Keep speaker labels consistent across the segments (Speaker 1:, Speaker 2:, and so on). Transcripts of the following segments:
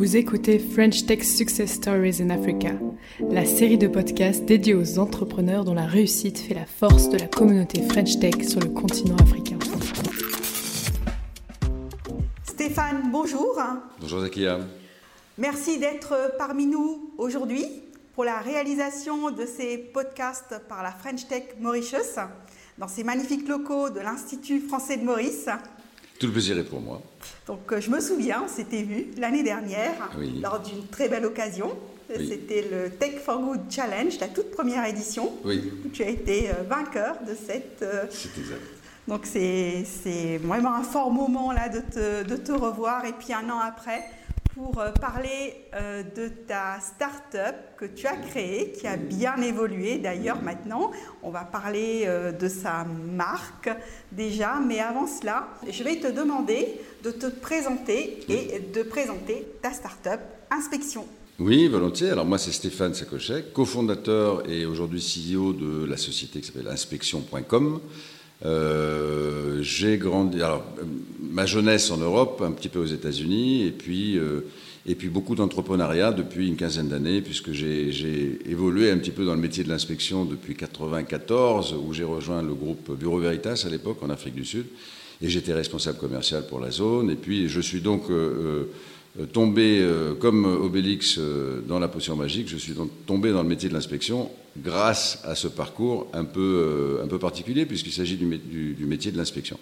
Speaker 1: Vous écoutez French Tech Success Stories in Africa, la série de podcasts dédiée aux entrepreneurs dont la réussite fait la force de la communauté French Tech sur le continent africain.
Speaker 2: Stéphane, bonjour.
Speaker 3: Bonjour Zakia.
Speaker 2: Merci d'être parmi nous aujourd'hui pour la réalisation de ces podcasts par la French Tech Mauritius dans ces magnifiques locaux de l'Institut français de Maurice.
Speaker 3: Tout le plaisir est pour moi.
Speaker 2: Donc euh, je me souviens, on s'était vu l'année dernière
Speaker 3: Oui.
Speaker 2: lors d'une très belle occasion.
Speaker 3: Oui.
Speaker 2: C'était le Tech for Good Challenge, la toute première édition.
Speaker 3: Oui,
Speaker 2: où Tu as été euh, vainqueur de cette. euh,
Speaker 3: c'est exact.
Speaker 2: donc c'est c'est vraiment un fort moment là de te, de te revoir et puis un an après pour euh, parler euh, de ta start-up que tu as créée, qui a bien évolué d'ailleurs maintenant. On va parler euh, de sa marque déjà, mais avant cela, je vais te demander de te présenter et de présenter ta start-up Inspection.
Speaker 3: Oui, volontiers. Alors moi, c'est Stéphane Sacochek, cofondateur et aujourd'hui CEO de la société qui s'appelle inspection.com. Euh, j'ai grandi, alors euh, ma jeunesse en Europe, un petit peu aux États-Unis, et puis euh, et puis beaucoup d'entrepreneuriat depuis une quinzaine d'années, puisque j'ai évolué un petit peu dans le métier de l'inspection depuis 94, où j'ai rejoint le groupe Bureau Veritas à l'époque en Afrique du Sud, et j'étais responsable commercial pour la zone. Et puis je suis donc tombé comme Obélix dans la potion magique, je suis donc tombé dans le métier de l'inspection grâce à ce parcours un peu, euh, un peu particulier puisqu'il s'agit du, mé- du- du métier de l'inspection.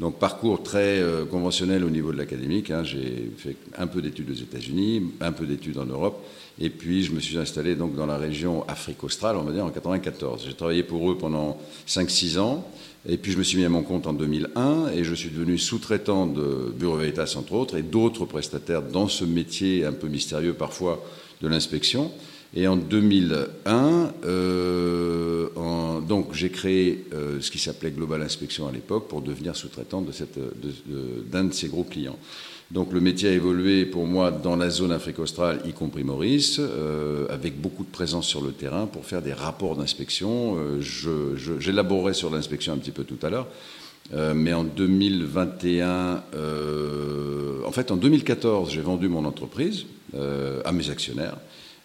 Speaker 3: Donc parcours très euh, conventionnel au niveau de l'académique. hein. J'ai fait un peu d'études aux États-Unis, un peu d'études en Europe, et puis je me suis installé donc dans la région Afrique australe, on va dire en 94. J'ai travaillé pour eux pendant 5-6 ans. Et puis je me suis mis à mon compte en 2001 et je suis devenu sous-traitant de Bureau Veritas entre autres et d'autres prestataires dans ce métier un peu mystérieux parfois de l'inspection. Et en 2001, euh, donc j'ai créé euh, ce qui s'appelait Global Inspection à l'époque pour devenir sous-traitant de cette- de- de- d'un de, ces gros clients. Donc le métier a évolué pour moi dans la zone Afrique australe, y compris Maurice, euh, avec beaucoup de présence sur le terrain pour faire des rapports d'inspection. J'élaborerai sur l'inspection un petit peu tout à l'heure. Mais en 2021, euh, en fait en 2014, j'ai vendu mon entreprise à mes actionnaires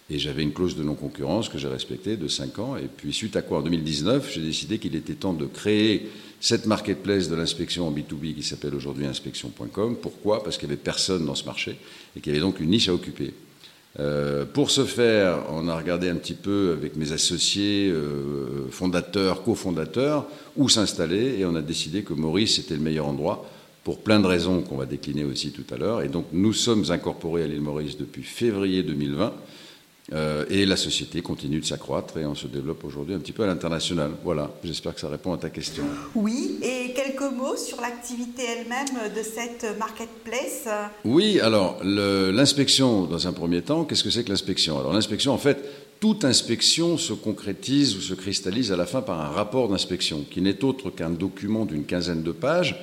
Speaker 3: et j'avais une clause de non-concurrence que j'ai respectée de 5 ans. Et puis suite à quoi, en 2019, j'ai décidé qu'il était temps de créer cette marketplace de l'inspection en B2B qui s'appelle aujourd'hui inspection.com. Pourquoi? Parce qu'il n'y avait personne dans ce marché et qu'il y avait donc une niche à occuper. Euh, pour ce faire, on a regardé un petit peu avec mes associés, euh, fondateurs, cofondateurs, où s'installer, et on a décidé que Maurice était le meilleur endroit, pour plein de raisons qu'on va décliner aussi tout à l'heure. Et donc nous sommes incorporés à l'île Maurice depuis février 2020, euh, et la société continue de s'accroître, et on se développe aujourd'hui un petit peu à l'international. Voilà, j'espère que ça répond à ta question.
Speaker 2: Oui, et quelques mots sur l'activité elle-même de cette marketplace.
Speaker 3: Oui, alors l'inspection, dans un premier temps, qu'est-ce que c'est que l'inspection? Alors l'inspection, en fait, toute inspection se concrétise ou se cristallise à la fin par un rapport d'inspection, qui n'est autre qu'un document d'une quinzaine de pages,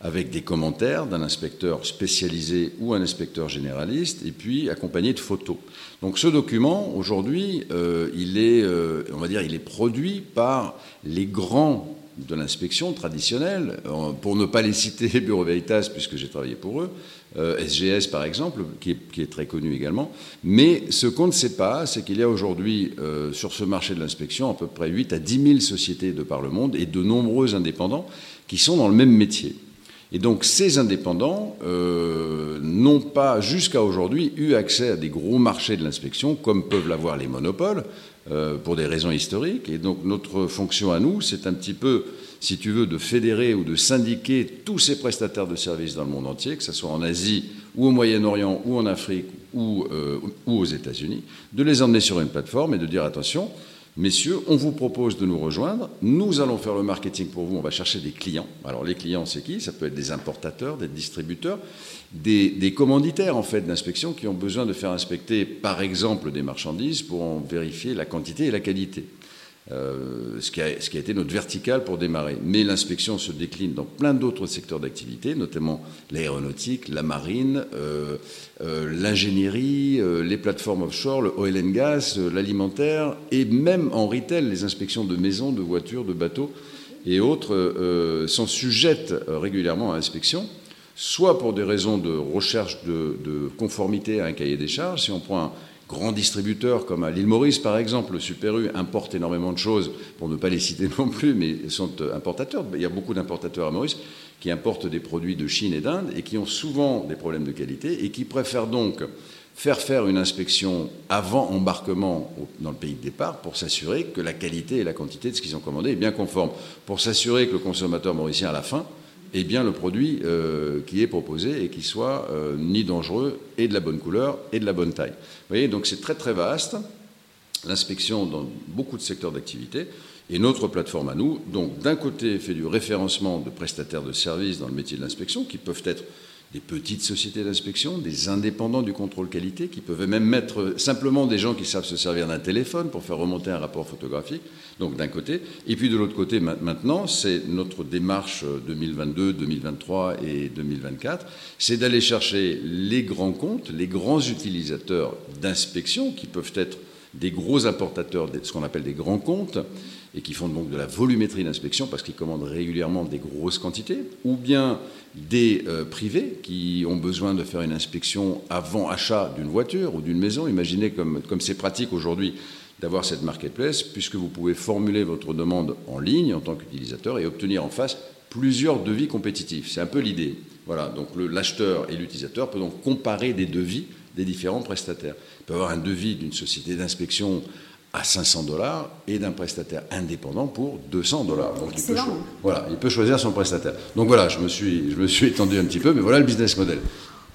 Speaker 3: avec des commentaires d'un inspecteur spécialisé ou un inspecteur généraliste, et puis accompagné de photos. Donc ce document, aujourd'hui, euh, il est, euh, on va dire, il est produit par les grands de l'inspection traditionnelle, euh, pour ne pas les citer, Bureau Veritas, puisque j'ai travaillé pour eux, euh, SGS par exemple, qui est, très connu également. Mais ce qu'on ne sait pas, c'est qu'il y a aujourd'hui euh, sur ce marché de l'inspection à peu près 8 à 10 000 sociétés de par le monde et de nombreux indépendants qui sont dans le même métier. Et donc ces indépendants euh, n'ont pas jusqu'à aujourd'hui eu accès à des gros marchés de l'inspection comme peuvent l'avoir les monopoles euh, pour des raisons historiques. Et donc notre fonction à nous, c'est un petit peu, si tu veux, de fédérer ou de syndiquer tous ces prestataires de services dans le monde entier, que ce soit en Asie ou au Moyen-Orient ou en Afrique ou, euh, ou aux États-Unis, de les emmener sur une plateforme et de dire attention, Messieurs, on vous propose de nous rejoindre. Nous allons faire le marketing pour vous. On va chercher des clients. Alors, les clients, c'est qui? Ça peut être des importateurs, des distributeurs, des, commanditaires, en fait, d'inspection qui ont besoin de faire inspecter, par exemple, des marchandises pour en vérifier la quantité et la qualité. Euh, ce, qui a, été notre verticale pour démarrer. Mais l'inspection se décline dans plein d'autres secteurs d'activité, notamment l'aéronautique, la marine, euh, euh, l'ingénierie, les plateformes offshore, le oil and gas, l'alimentaire, et même en retail, les inspections de maisons, de voitures, de bateaux et autres sont sujettes régulièrement à inspection. soit pour des raisons de recherche de, de conformité à un cahier des charges. Si on prend un grands distributeurs comme à l'île Maurice, par exemple, le Super importe énormément de choses, pour ne pas les citer non plus, mais sont importateurs. Il y a beaucoup d'importateurs à Maurice qui importent des produits de Chine et d'Inde et qui ont souvent des problèmes de qualité et qui préfèrent donc faire faire une inspection avant embarquement dans le pays de départ pour s'assurer que la qualité et la quantité de ce qu'ils ont commandé est bien conforme, pour s'assurer que le consommateur mauricien à la fin et bien le produit euh, qui est proposé et qui soit euh, ni dangereux et de la bonne couleur et de la bonne taille. Vous voyez, donc c'est très très vaste. L'inspection dans beaucoup de secteurs d'activité et notre plateforme à nous, donc d'un côté fait du référencement de prestataires de services dans le métier de l'inspection qui peuvent être des petites sociétés d'inspection, des indépendants du contrôle qualité, qui peuvent même mettre simplement des gens qui savent se servir d'un téléphone pour faire remonter un rapport photographique, donc d'un côté. Et puis de l'autre côté, maintenant, c'est notre démarche 2022, 2023 et 2024, c'est d'aller chercher les grands comptes, les grands utilisateurs d'inspection, qui peuvent être des gros importateurs, ce qu'on appelle des grands comptes, et qui font donc de la volumétrie d'inspection parce qu'ils commandent régulièrement des grosses quantités, ou bien des euh, privés qui ont besoin de faire une inspection avant achat d'une voiture ou d'une maison. Imaginez comme c'est pratique aujourd'hui d'avoir cette marketplace, puisque vous pouvez formuler votre demande en ligne en tant qu'utilisateur et obtenir en face plusieurs devis compétitifs. C'est un peu l'idée. Voilà, donc l'acheteur et l'utilisateur peuvent donc comparer des devis des différents prestataires. Il peut avoir un devis d'une société d'inspection à 500 dollars et d'un prestataire indépendant pour 200 dollars. Donc il peut, voilà, il peut choisir son prestataire. Donc voilà, je me, suis, je me suis étendu un petit peu, mais voilà le business model.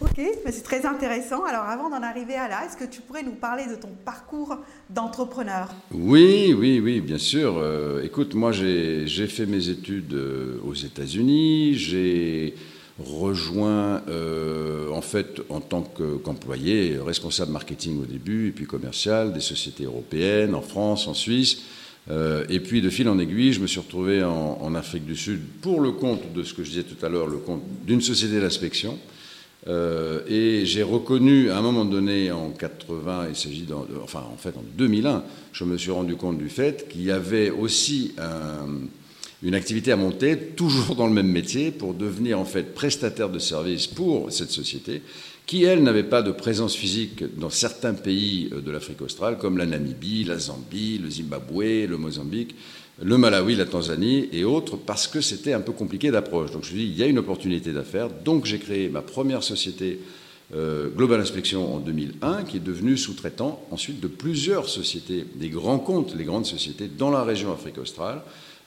Speaker 2: Ok, c'est très intéressant. Alors avant d'en arriver à là, est-ce que tu pourrais nous parler de ton parcours d'entrepreneur?
Speaker 3: Oui, oui, oui, bien sûr. Euh, écoute, moi j'ai fait mes études euh, aux États-Unis, j'ai rejoint euh, en fait en tant qu'employé, responsable marketing au début, et puis commercial, des sociétés européennes, en France, en Suisse. Euh, et puis de fil en aiguille, je me suis retrouvé en, Afrique du Sud pour le compte de ce que je disais tout à l'heure, le compte d'une société d'inspection. Euh, et j'ai reconnu à un moment donné en 80, il s'agit enfin en fait en 2001, je me suis rendu compte du fait qu'il y avait aussi un, une activité à monter, toujours dans le même métier, pour devenir en fait prestataire de services pour cette société, qui elle n'avait pas de présence physique dans certains pays euh, de l'Afrique australe, comme la Namibie, la Zambie, le Zimbabwe, le Mozambique, le Malawi, la Tanzanie et autres, parce que c'était un peu compliqué d'approche. Donc je me suis dit, il y a une opportunité d'affaires, donc j'ai créé ma première société. Euh, Global Inspection en 2001, qui est devenue sous-traitant ensuite de plusieurs sociétés, des grands comptes, les grandes sociétés dans la région Afrique australe,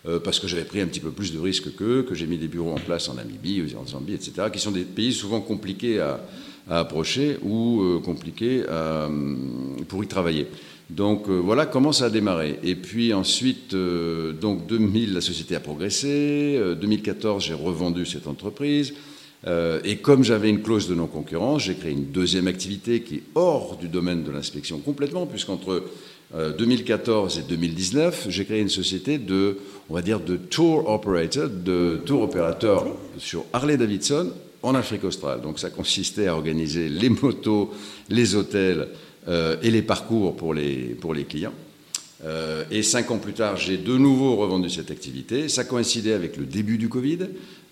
Speaker 3: euh, parce que j'avais pris un petit peu plus de risques qu'eux, que j'ai mis des bureaux en place en Namibie, en Zambie, etc., qui sont des pays souvent compliqués à, approcher ou euh, compliqués pour y travailler. Donc euh, voilà comment ça a démarré. Et puis ensuite, donc 2000, la société a progressé. 2014, j'ai revendu cette entreprise. et comme j'avais une clause de non-concurrence, j'ai créé une deuxième activité qui est hors du domaine de l'inspection complètement, puisqu'entre 2014 et 2019, j'ai créé une société de, on va dire, de tour operator, de tour opérateur sur Harley-Davidson en Afrique australe. Donc ça consistait à organiser les motos, les hôtels euh, et les parcours pour les, pour les clients. Euh, et cinq ans plus tard, j'ai de nouveau revendu cette activité. Ça coïncidait avec le début du Covid.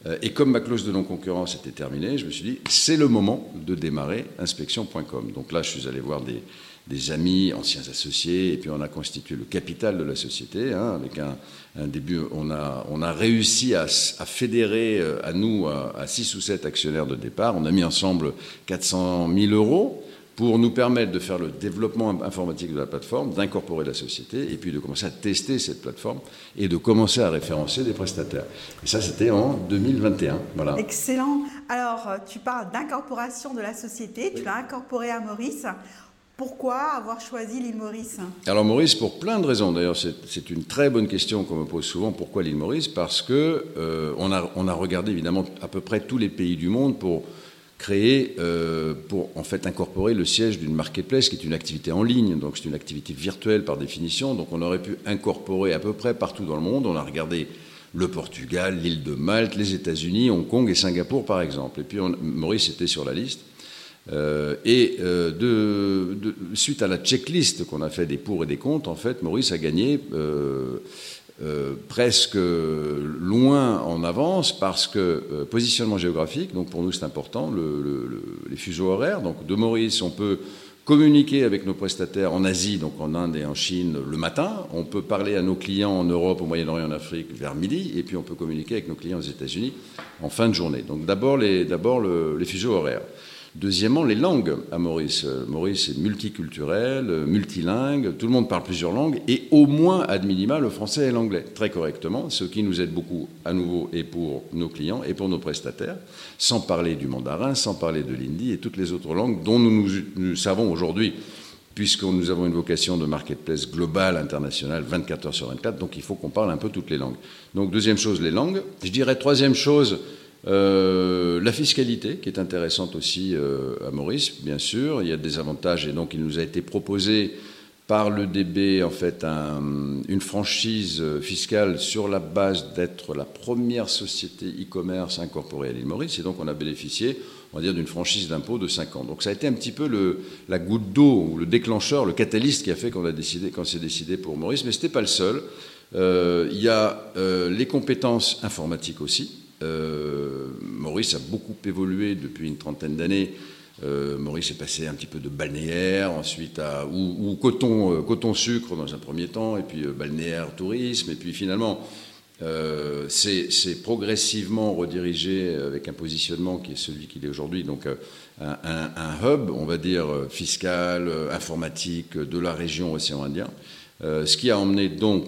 Speaker 3: Euh, et comme ma clause de non-concurrence était terminée, je me suis dit, c'est le moment de démarrer inspection.com. Donc là, je suis allé voir des, des amis, anciens associés, et puis on a constitué le capital de la société. Hein, avec un, début, on a, on a réussi à, fédérer euh, à nous, à, 6 ou 7 actionnaires de départ. On a mis ensemble 400 000 euros pour nous permettre de faire le développement informatique de la plateforme, d'incorporer la société, et puis de commencer à tester cette plateforme et de commencer à référencer des prestataires. Et ça, c'était en 2021. Voilà.
Speaker 2: Excellent. Alors, tu parles d'incorporation de la société, tu l'as incorporée à Maurice. Pourquoi avoir choisi l'île Maurice
Speaker 3: Alors Maurice, pour plein de raisons. D'ailleurs, c'est une très bonne question qu'on me pose souvent. Pourquoi l'île Maurice? Parce que euh, on, a, regardé évidemment à peu près tous les pays du monde pour créer, euh, pour en fait incorporer le siège d'une marketplace qui est une activité en ligne. Donc c'est une activité virtuelle par définition. Donc on aurait pu incorporer à peu près partout dans le monde. On a regardé le Portugal, l'île de Malte, les États-Unis, Hong Kong et Singapour par exemple. Et puis Maurice était sur la liste. Euh, et euh, suite à la checklist qu'on a fait des pour et des contre, en fait, Maurice a gagné euh, presque loin en avance parce que positionnement géographique, donc pour nous c'est important, les fuseaux horaires. Donc de Maurice, on peut communiquer avec nos prestataires en Asie, donc en Inde et en Chine, le matin. On peut parler à nos clients en Europe, au Moyen-Orient, en Afrique vers midi. Et puis on peut communiquer avec nos clients aux États-Unis en fin de journée. Donc d'abord les, d'abord les fuseaux horaires. Deuxièmement, les langues à Maurice. Maurice est multiculturel, multilingue, tout le monde parle plusieurs langues, et au moins, ad minima, le français et l'anglais, très correctement, ce qui nous aide beaucoup, à nouveau, et pour nos clients et pour nos prestataires, sans parler du mandarin, sans parler de l'hindi et toutes les autres langues dont nous, nous, savons aujourd'hui, puisque nous avons une vocation de marketplace global, international, 24 heures sur 24, donc il faut qu'on parle un peu toutes les langues. Donc deuxième chose, les langues. Je dirais troisième chose, euh, la fiscalité, qui est intéressante aussi euh, à Maurice, bien sûr. Il y a des avantages et donc il nous a été proposé par le DB en fait une franchise fiscale sur la base d'être la première société e-commerce incorporée à l'île Maurice et donc on a bénéficié on va dire d'une franchise d'impôt de 5 ans. Donc ça a été un petit peu la goutte d'eau ou le déclencheur, le catalyste qui a fait qu'on a décidé décidé pour Maurice, mais ce n'était pas le seul. Euh, il y a les compétences informatiques aussi. Euh, Maurice a beaucoup évolué depuis une trentaine d'années. Euh, Maurice est passé un petit peu de balnéaire, ensuite à ou, coton, euh, coton sucre dans un premier temps, et puis balnéaire tourisme, et puis finalement c'est progressivement redirigé avec un positionnement qui est celui qu'il est aujourd'hui, donc un, un, hub, on va dire fiscal, informatique de la région océan Indien, ce qui a emmené donc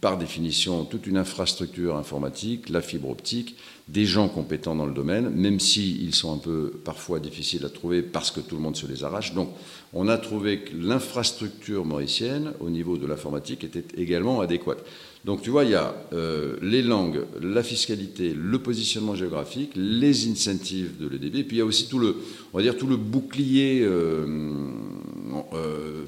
Speaker 3: par définition toute une infrastructure informatique, la fibre optique, des gens compétents dans le domaine, même s'ils ils sont un peu parfois difficiles à trouver parce que tout le monde se les arrache. Donc on a trouvé que l'infrastructure mauricienne au niveau de l'informatique était également adéquate. Donc tu vois, il y a euh, les langues, la fiscalité, le positionnement géographique, les incentives de l'EDB, puis il y a aussi tout le, on va dire tout le bouclier euh, euh,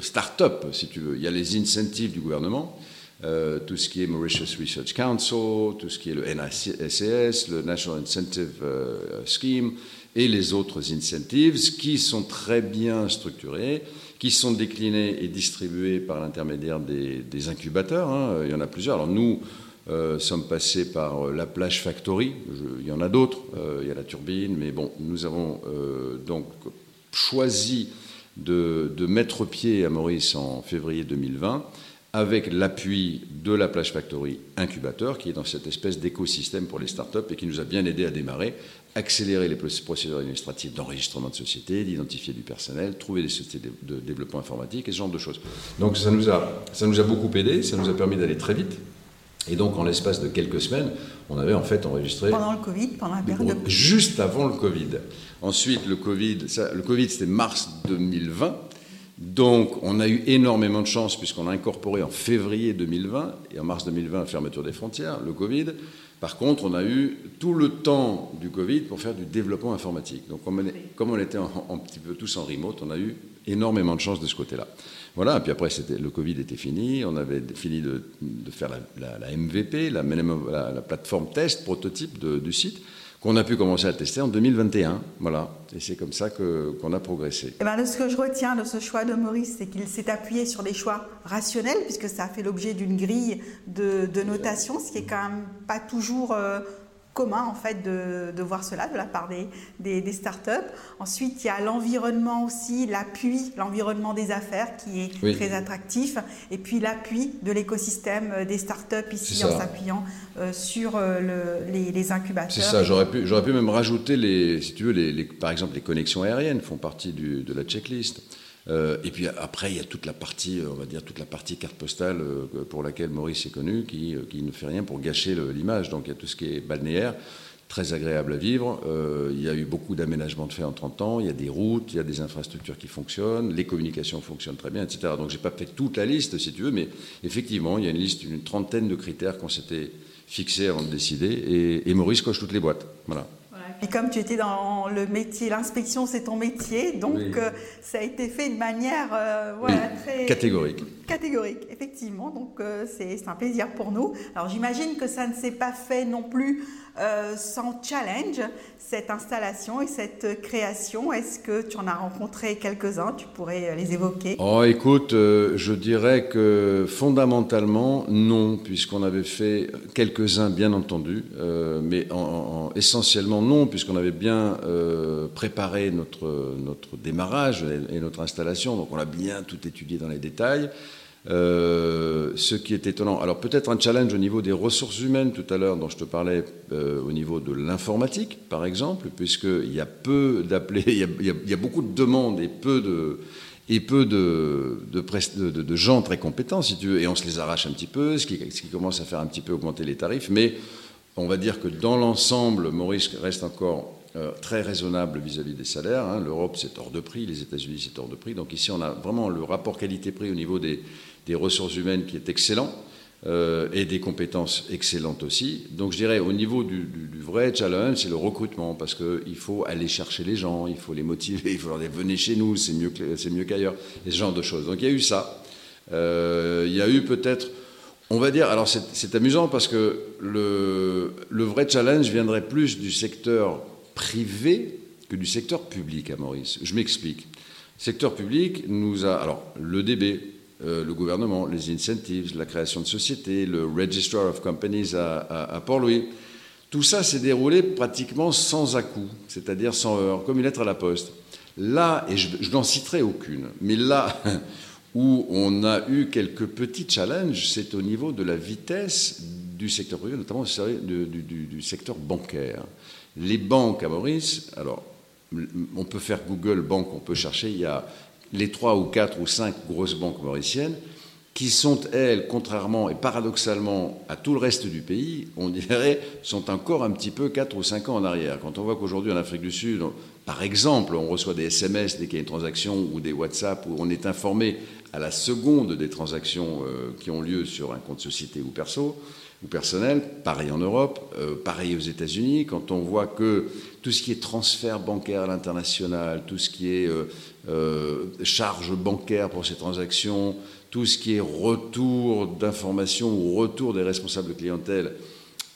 Speaker 3: start-up, si tu veux. Il y a les incentives du gouvernement. Euh, tout ce qui est Mauritius Research Council, tout ce qui est le NICS, le National Incentive euh, Scheme et les autres incentives qui sont très bien structurés, qui sont déclinés et distribués par l'intermédiaire des, incubateurs. Hein. Il y en a plusieurs. Alors nous, euh, sommes passés par la Plage Factory. il y en a d'autres. il y a la turbine, mais bon, nous avons donc choisi de, de, mettre pied à Maurice en février 2020 avec l'appui de la Plage Factory Incubateur, qui est dans cette espèce d'écosystème pour les startups et qui nous a bien aidé à démarrer, accélérer les procédures administratives d'enregistrement de société, d'identifier du personnel, trouver des sociétés de développement informatique et ce genre de choses. Donc ça nous a, ça nous a beaucoup aidé, ça nous a permis d'aller très vite. Et donc, en l'espace de quelques semaines, on avait en fait enregistré.
Speaker 2: Pendant le Covid, pendant la période.
Speaker 3: Juste avant le Covid. Ensuite, le Covid, ça, le Covid c'était mars 2020. Donc, on a eu énormément de chance puisqu'on a incorporé en février 2020 et en mars 2020 la fermeture des frontières, le Covid. Par contre, on a eu tout le temps du Covid pour faire du développement informatique. Donc, comme on était un petit peu tous en remote, on a eu énormément de chance de ce côté-là. Voilà, et puis après, le Covid était fini, on avait fini de, faire la, MVP, la, la, plateforme test, prototype du site qu'on a pu commencer à tester en 2021. Voilà. Et c'est comme ça qu'on a progressé. Et
Speaker 2: eh ben, ce que je retiens de ce choix de Maurice, c'est qu'il s'est appuyé sur des choix rationnels, puisque ça a fait l'objet d'une grille de, notation, ce qui est quand même pas toujours euh, commun en fait de, voir cela de la part des, des, startups. Ensuite, il y a l'environnement aussi, l'appui, l'environnement des affaires qui est très attractif, et puis l'appui de l'écosystème euh, des startups ici en s'appuyant euh, sur euh, les, incubateurs.
Speaker 3: C'est ça, j'aurais pu, j'aurais pu même rajouter, les, si tu veux, les, par exemple les connexions aériennes font partie de la checklist. Euh, et puis après, il y a toute la partie, euh, on va dire, toute la partie carte postale euh, pour laquelle Maurice est connu, qui, ne fait rien pour gâcher l'image. Donc il y a tout ce qui est balnéaire, très agréable à vivre. il y a eu beaucoup d'aménagements de fait en 30 ans. Il y a des routes, il y a des infrastructures qui fonctionnent, les communications fonctionnent très bien, etc. Donc j'ai pas fait toute la liste, si tu veux, mais effectivement, il y a une liste, une trentaine de critères qu'on s'était fixés avant de décider. Et, et Maurice coche toutes les boîtes. Voilà.
Speaker 2: Et comme tu étais dans le métier, l'inspection c'est ton métier, donc euh, ça a été fait de manière euh,
Speaker 3: très catégorique.
Speaker 2: Catégorique, effectivement. Donc euh, c'est un plaisir pour nous. Alors j'imagine que ça ne s'est pas fait non plus euh, sans challenge, cette installation et cette création. Est-ce que tu en as rencontré quelques-uns? Tu pourrais euh, les évoquer?
Speaker 3: Oh écoute, je dirais que fondamentalement non, puisqu'on avait fait quelques-uns bien entendu, mais essentiellement non, puisqu'on avait bien préparé notre, notre démarrage et notre installation. Donc on a bien tout étudié dans les détails. Euh, ce qui est étonnant, alors peut-être un challenge au niveau des ressources humaines tout à l'heure dont je te parlais euh, au niveau de l'informatique par exemple, puisqu'il y a peu d'appelés, il, y a beaucoup de demandes et peu de, et peu de, de, gens très compétents si tu veux, et on se les arrache un petit peu, ce qui, ce qui commence à faire un petit peu augmenter les tarifs, mais on va dire que dans l'ensemble, Maurice reste encore euh, très raisonnable vis-à-vis des salaires. Hein. L'Europe, c'est hors de prix, les États-Unis, c'est hors de prix. Donc ici, on a vraiment le rapport qualité-prix au niveau des, des, ressources humaines qui est excellent euh, et des compétences excellentes aussi. Donc je dirais, au niveau du, vrai challenge, c'est le recrutement, parce qu'il faut aller chercher les gens, il faut les motiver, il faut leur dire venez chez nous, c'est mieux, qu'ailleurs, et ce genre de choses. Donc il y a eu ça. Euh, il y a eu peut-être... On va dire, alors c'est amusant parce que le, le vrai challenge viendrait plus du secteur privé que du secteur public à Maurice. Je m'explique. Le secteur public nous a. Alors, l'EDB, euh, le gouvernement, les incentives, la création de sociétés, le Registrar of Companies à, Port-Louis, tout ça s'est déroulé pratiquement sans à-coup, c'est-à-dire sans heure, comme une lettre à la poste. Là, et je, n'en citerai aucune, mais là où on a eu quelques petits challenges, c'est au niveau de la vitesse du secteur privé, notamment du secteur bancaire. Les banques à Maurice, alors on peut faire Google Banque, on peut chercher, il y a les trois ou quatre ou cinq grosses banques mauriciennes qui sont, elles, contrairement et paradoxalement à tout le reste du pays, on dirait, sont encore un petit peu 4 ou 5 ans en arrière. Quand on voit qu'aujourd'hui en Afrique du Sud, par exemple, on reçoit des SMS dès qu'il y a transaction ou des WhatsApp où on est informé à la seconde des transactions euh, qui ont lieu sur un compte société ou perso, personnel. Pareil en Europe, euh, pareil aux États-Unis. Quand on voit que tout ce qui est transfert bancaire à l'international, tout ce qui est euh, euh, charge bancaire pour ces transactions, tout ce qui est retour d'informations ou retour des responsables de clientèle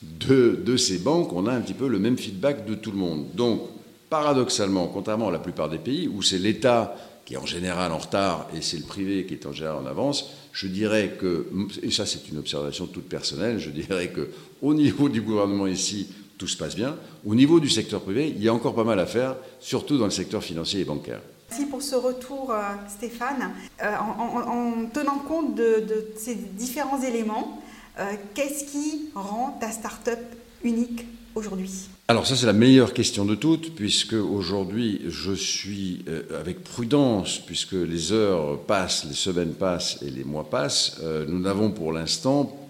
Speaker 3: de, de ces banques, on a un petit peu le même feedback de tout le monde. Donc, paradoxalement, contrairement à la plupart des pays où c'est l'État qui est en général en retard et c'est le privé qui est en général en avance, je dirais que, et ça c'est une observation toute personnelle, je dirais que au niveau du gouvernement ici, tout se passe bien. Au niveau du secteur privé, il y a encore pas mal à faire, surtout dans le secteur financier et bancaire.
Speaker 2: Merci pour ce retour, euh, Stéphane. Euh, en, tenant compte de, ces différents éléments, euh, qu'est-ce qui rend ta start-up unique aujourd'hui?
Speaker 3: Alors ça c'est la meilleure question de toutes, puisque aujourd'hui je suis euh, avec prudence, puisque les heures passent, les semaines passent et les mois passent, euh, nous n'avons pour l'instant,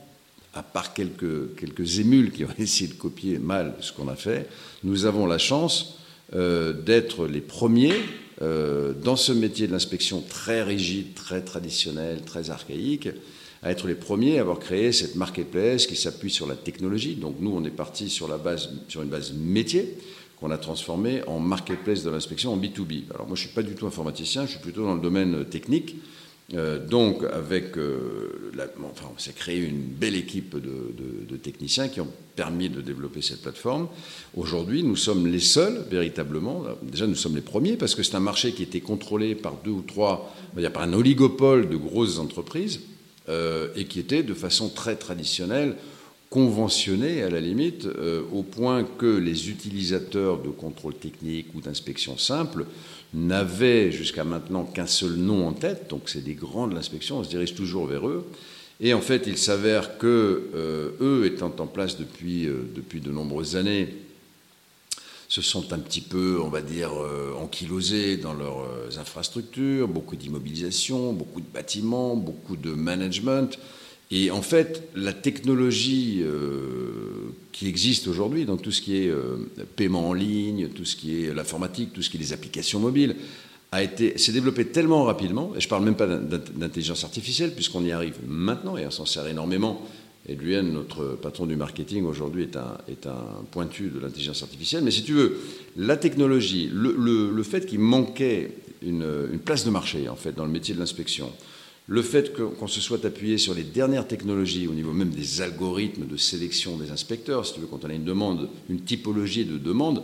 Speaker 3: à part quelques, quelques émules qui ont essayé de copier mal ce qu'on a fait, nous avons la chance euh, d'être les premiers dans ce métier de l'inspection très rigide, très traditionnel, très archaïque, à être les premiers à avoir créé cette marketplace qui s'appuie sur la technologie. Donc nous, on est parti sur, sur une base métier qu'on a transformé en marketplace de l'inspection en B2B. Alors moi, je ne suis pas du tout informaticien, je suis plutôt dans le domaine technique. Euh, donc, avec, euh, enfin, on s'est créé une belle équipe de, techniciens qui ont permis de développer cette plateforme. Aujourd'hui, nous sommes les seuls, véritablement. Déjà, nous sommes les premiers parce que c'est un marché qui était contrôlé par deux ou trois, pas un oligopole de grosses entreprises euh, et qui était de façon très traditionnelle conventionné à la limite, au point que les utilisateurs de contrôle technique ou d'inspection simple n'avaient jusqu'à maintenant qu'un seul nom en tête, donc c'est des grands de l'inspection, on se dirige toujours vers eux. Et en fait, il s'avère que euh, eux, étant en place depuis, depuis de nombreuses années, se sont un petit peu, on va dire, euh, ankylosés dans leurs euh, infrastructures, beaucoup d'immobilisation, beaucoup de bâtiments, beaucoup de management. Et en fait, la technologie euh, qui existe aujourd'hui dans tout ce qui est paiement en ligne, tout ce qui est l'informatique, tout ce qui est les applications mobiles, s'est développée tellement rapidement, et je ne parle même pas d'intelligence artificielle, puisqu'on y arrive maintenant, et on s'en sert énormément Edwin, notre patron du marketing aujourd'hui, est un, est un pointu de l'intelligence artificielle. Mais si tu veux, la technologie, le, fait qu'il manquait une, place de marché en fait dans le métier de l'inspection, le fait qu'on se soit appuyé sur les dernières technologies, au niveau même des algorithmes de sélection des inspecteurs, si tu veux, quand on a une demande, une typologie de demande,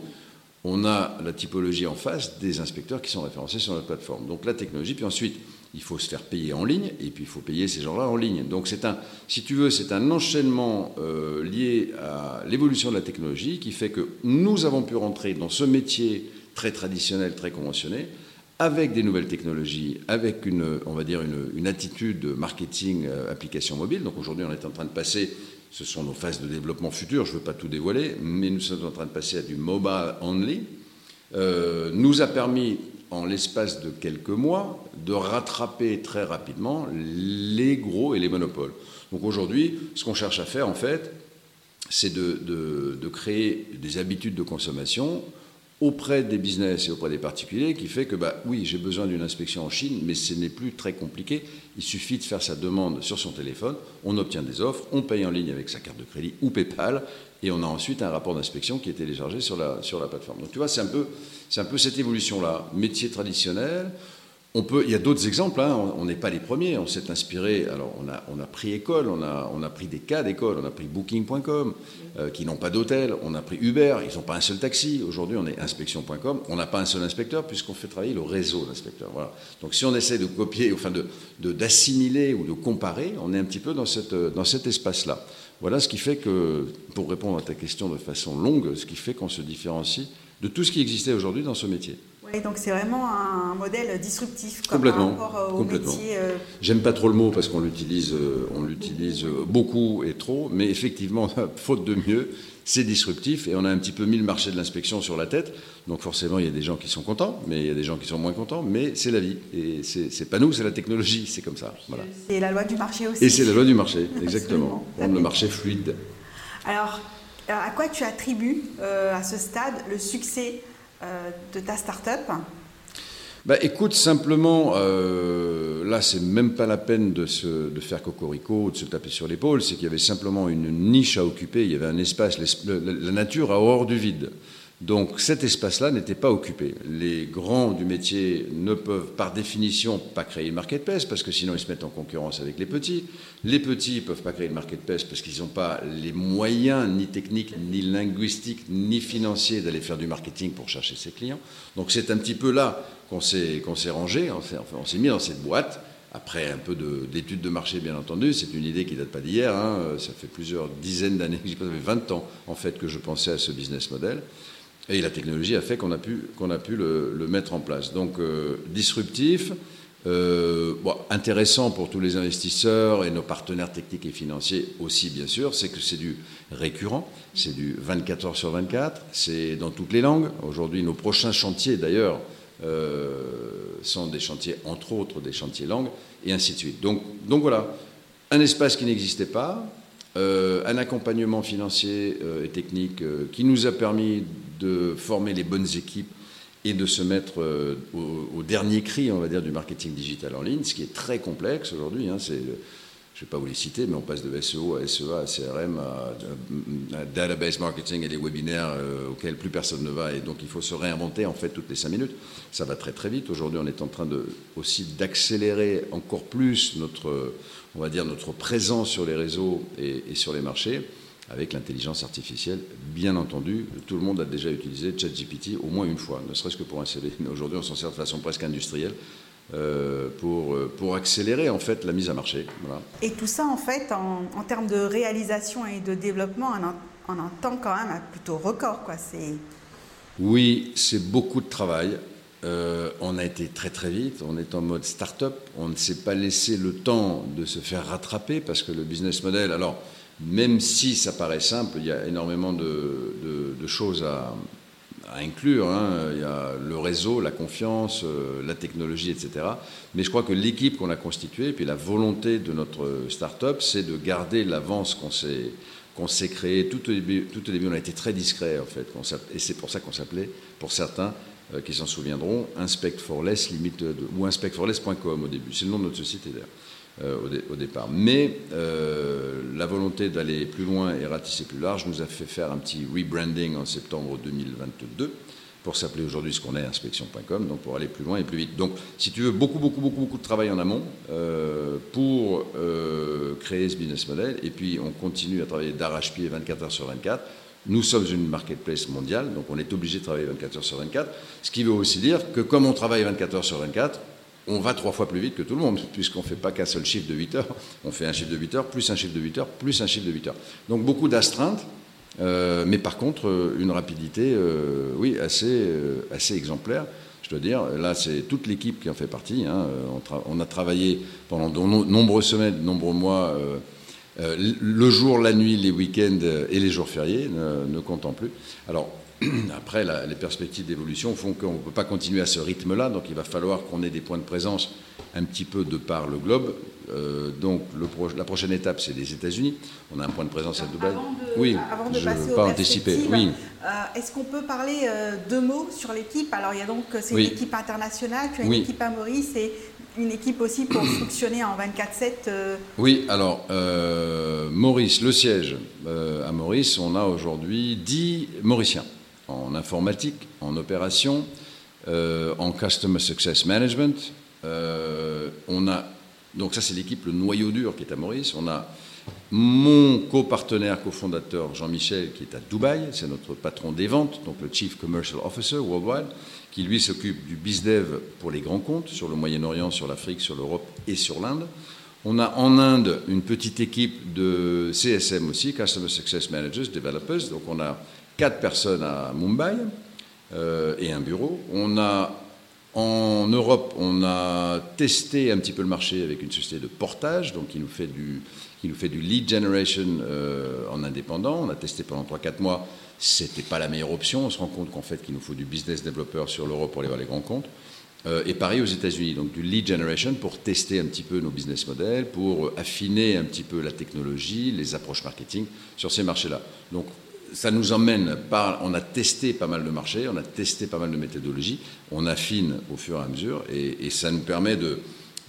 Speaker 3: on a la typologie en face des inspecteurs qui sont référencés sur notre plateforme. Donc la technologie, puis ensuite, il faut se faire payer en ligne, et puis il faut payer ces gens-là en ligne. Donc c'est un, si tu veux, c'est un enchaînement euh, lié à l'évolution de la technologie qui fait que nous avons pu rentrer dans ce métier très traditionnel, très conventionné, avec des nouvelles technologies, avec une, on va dire une, attitude marketing euh, application mobile. Donc aujourd'hui, on est en train de passer, ce sont nos phases de développement futures, je ne veux pas tout dévoiler, mais nous sommes en train de passer à du mobile only. Euh, nous a permis, en l'espace de quelques mois, de rattraper très rapidement les gros et les monopoles. Donc aujourd'hui, ce qu'on cherche à faire, en fait, c'est de, de créer des habitudes de consommation auprès des business et auprès des particuliers qui fait que, bah, oui, j'ai besoin d'une inspection en Chine, mais ce n'est plus très compliqué. Il suffit de faire sa demande sur son téléphone, on obtient des offres, on paye en ligne avec sa carte de crédit ou PayPal, et on a ensuite un rapport d'inspection qui est téléchargé sur la, sur la plateforme. Donc tu vois, c'est un peu, c'est un peu cette évolution-là. Métier traditionnel, il y a d'autres exemples, hein. on n'est pas les premiers, on s'est inspiré, alors on a, on pris école, on a, on pris des cas d'école, on a pris Booking.com, euh, qui n'ont pas d'hôtel, on a pris Uber, ils n'ont pas un seul taxi, aujourd'hui on est inspection.com, on n'a pas un seul inspecteur puisqu'on fait travailler le réseau d'inspecteurs. Voilà. Donc si on essaie de copier, enfin d'assimiler de, ou de comparer, on est un petit peu dans, cette, dans cet espace-là. Voilà ce qui fait que, pour répondre à ta question de façon longue, ce qui fait qu'on se différencie de tout ce qui existait aujourd'hui dans ce métier
Speaker 2: donc c'est vraiment un modèle disruptif
Speaker 3: complètement, par rapport au métier. Euh, J'aime pas trop le mot parce qu'on l'utilise, euh, on l'utilise beaucoup et trop, mais effectivement, faute de mieux, c'est disruptif et on a un petit peu mis le marché de l'inspection sur la tête. Donc forcément, il y a des gens qui sont contents, mais il y a des gens qui sont moins contents, mais c'est la vie. Et c'est pas nous, c'est la technologie, c'est comme ça. Voilà.
Speaker 2: C'est la loi du marché aussi.
Speaker 3: Et c'est la loi du marché, exactement. le marché fluide.
Speaker 2: Alors, à quoi tu attribues euh, à ce stade le succès euh, de ta start-up
Speaker 3: bah, écoute, simplement, euh, là, c'est même pas la peine de, se, de faire cocorico, de se taper sur l'épaule, c'est qu'il y avait simplement une niche à occuper, il y avait un espace, la nature a horreur du vide. Donc cet espace-là n'était pas occupé. Les grands du métier ne peuvent par définition pas créer une marketplace parce que sinon ils se mettent en concurrence avec les petits. Les petits ne peuvent pas créer une marketplace parce qu'ils n'ont pas les moyens ni techniques, ni linguistiques, ni financiers d'aller faire du marketing pour chercher ses clients. Donc c'est un petit peu là qu'on s'est, rangé, on s'est mis dans cette boîte. Après un peu d'études de, marché, bien entendu, c'est une idée qui date pas d'hier. Hein. Ça fait plusieurs dizaines d'années, ça fait 20 ans en fait que je pensais à ce business model. Et la technologie a fait qu'on a pu, qu'on a pu le, mettre en place. Donc, euh, disruptif, euh, intéressant pour tous les investisseurs et nos partenaires techniques et financiers aussi, bien sûr, c'est que c'est du récurrent, c'est du 24 heures sur 24, c'est dans toutes les langues. Aujourd'hui, nos prochains chantiers, d'ailleurs, euh, sont des chantiers, entre autres, des chantiers langues, et ainsi de suite. Donc, donc voilà, un espace qui n'existait pas, un accompagnement financier et technique qui nous a permis de former les bonnes équipes et de se mettre euh, au, dernier cri, on va dire, du marketing digital en ligne, ce qui est très complexe aujourd'hui. Hein, c'est, je ne vais pas vous les citer, mais on passe de SEO à SEA à CRM à, database marketing et les webinaires euh, auxquels plus personne ne va. Et donc il faut se réinventer en fait toutes les cinq minutes. Ça va très très vite. Aujourd'hui, on est en train de, aussi d'accélérer encore plus notre, on va dire, notre présence sur les réseaux et sur les marchés avec l'intelligence artificielle, bien entendu. Tout le monde a déjà utilisé ChatGPT au moins une fois, ne serait-ce que pour un CV. Aujourd'hui, on s'en sert de façon presque industrielle euh, pour, euh, pour accélérer en fait la mise à marché.
Speaker 2: Et tout ça, en fait, en, termes de réalisation et de développement, en un temps quand même plutôt record. Quoi.
Speaker 3: Oui, c'est beaucoup de travail. Euh, on a été très très vite, on est en mode start-up, on ne s'est pas laissé le temps de se faire rattraper parce que le business model, alors même si ça paraît simple, il y a énormément de, choses à, inclure. Hein. Il y a le réseau, la confiance, euh, la technologie, etc. Mais je crois que l'équipe qu'on a constituée, puis la volonté de notre start-up, c'est de garder l'avance qu'on s'est qu'on s'est créé tout au début. Tout au début, on a été très discret en fait, et c'est pour ça qu'on s'appelait, pour certains euh, qui s'en souviendront, Inspect for Less, limite ou inspectforless.com au début. C'est le nom de notre société d'ailleurs. Euh, au, départ. Mais euh, la volonté d'aller plus loin et ratisser plus large nous a fait faire un petit rebranding en septembre 2022 pour s'appeler aujourd'hui ce qu'on est, inspection.com, donc pour aller plus loin et plus vite. Donc, si tu veux, beaucoup, beaucoup, beaucoup, beaucoup de travail en amont euh, pour créer ce business model, et puis on continue à travailler d'arrache-pied 24 heures sur 24. Nous sommes une marketplace mondiale, donc on est obligé de travailler 24 heures sur 24, ce qui veut aussi dire que comme on travaille 24 heures sur 24, on va trois fois plus vite que tout le monde, puisqu'on ne fait pas qu'un seul chiffre de 8 heures, on fait un chiffre de 8 heures, plus un chiffre de 8 heures, plus un chiffre de 8 heures. Donc beaucoup d'astreintes, euh, mais par contre, euh, une rapidité, euh, oui, assez, assez exemplaire. Je dois dire, là, c'est toute l'équipe qui en fait partie. Hein. On, a travaillé pendant de nombreuses semaines, de nombreux mois, le jour, la nuit, les week-ends et les jours fériés, ne, comptant plus. Alors, après, les perspectives d'évolution font qu'on ne peut pas continuer à ce rythme-là, donc il va falloir qu'on ait des points de présence un petit peu de par le globe. Euh, donc la prochaine étape, c'est les États-Unis. On a un point de présence à Dubaï.
Speaker 2: oui, avant de je ne veux pas anticiper. Oui. Euh, est-ce qu'on peut parler euh, deux mots sur l'équipe? Alors il y a donc c'est une équipe internationale, tu as une équipe à Maurice et une équipe aussi pour fonctionner en 24/7.
Speaker 3: Oui, alors Maurice, le siège à Maurice, on a aujourd'hui 10 Mauriciens en informatique, en opération, en Customer Success Management, euh, on a, donc ça c'est l'équipe, le noyau dur qui est à Maurice. On a mon copartenaire, cofondateur Jean-Michel qui est à Dubaï, c'est notre patron des ventes, donc le Chief Commercial Officer Worldwide, qui lui s'occupe du BizDev pour les grands comptes sur le Moyen-Orient, sur l'Afrique, sur l'Europe et sur l'Inde. On a en Inde une petite équipe de CSM aussi, Customer Success Managers, Developers. Donc on a quatre personnes à Mumbai euh, et un bureau. On a en Europe, on a testé un petit peu le marché avec une société de portage, donc qui nous fait du, qui nous fait du lead generation euh, en indépendant. On a testé pendant 3-4 mois. C'était pas la meilleure option. On se rend compte qu'en fait, qu'il nous faut du business developer sur l'Europe pour aller voir les grands comptes. Euh, et pareil aux États-Unis, donc du lead generation pour tester un petit peu nos business models, pour affiner un petit peu la technologie, les approches marketing sur ces marchés-là. Donc ça nous emmène par. On a testé pas mal de marchés, on a testé pas mal de méthodologies, on affine au fur et à mesure, et, ça nous permet de,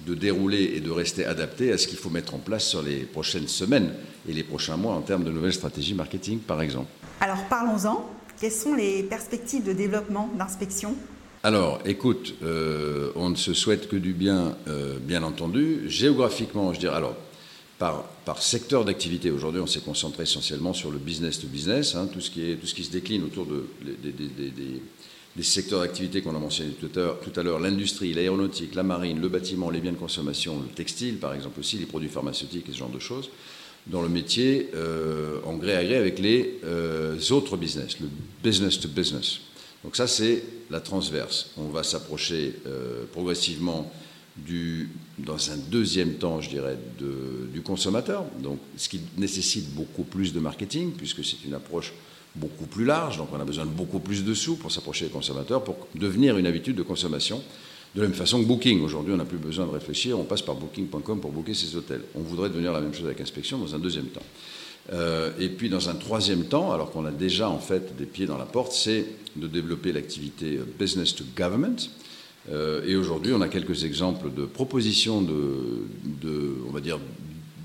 Speaker 3: dérouler et de rester adapté à ce qu'il faut mettre en place sur les prochaines semaines et les prochains mois en termes de nouvelles stratégies marketing, par exemple.
Speaker 2: Alors parlons-en. Quelles sont les perspectives de développement d'inspection?
Speaker 3: Alors, écoute, euh, on ne se souhaite que du bien, euh, bien entendu. Géographiquement, je dirais, alors, par, secteur d'activité. Aujourd'hui, on s'est concentré essentiellement sur le business to business, hein, tout, ce qui se décline autour de, des, secteurs d'activité qu'on a mentionnés tout à l'heure, l'industrie, l'aéronautique, la marine, le bâtiment, les biens de consommation, le textile, par exemple aussi, les produits pharmaceutiques et ce genre de choses, dans le métier euh, en gré à gré avec les euh, autres business, le business to business. Donc ça, c'est la transverse. On va s'approcher euh, progressivement dans un deuxième temps, je dirais, du consommateur, donc, ce qui nécessite beaucoup plus de marketing, puisque c'est une approche beaucoup plus large, donc on a besoin de beaucoup plus de sous pour s'approcher des consommateurs, pour devenir une habitude de consommation. De la même façon que Booking, aujourd'hui on n'a plus besoin de réfléchir, on passe par booking.com pour booker ses hôtels. On voudrait devenir la même chose avec inspection dans un deuxième temps. Euh, et puis dans un troisième temps, alors qu'on a déjà en fait des pieds dans la porte, c'est de développer l'activité business to government, et aujourd'hui, on a quelques exemples de propositions de,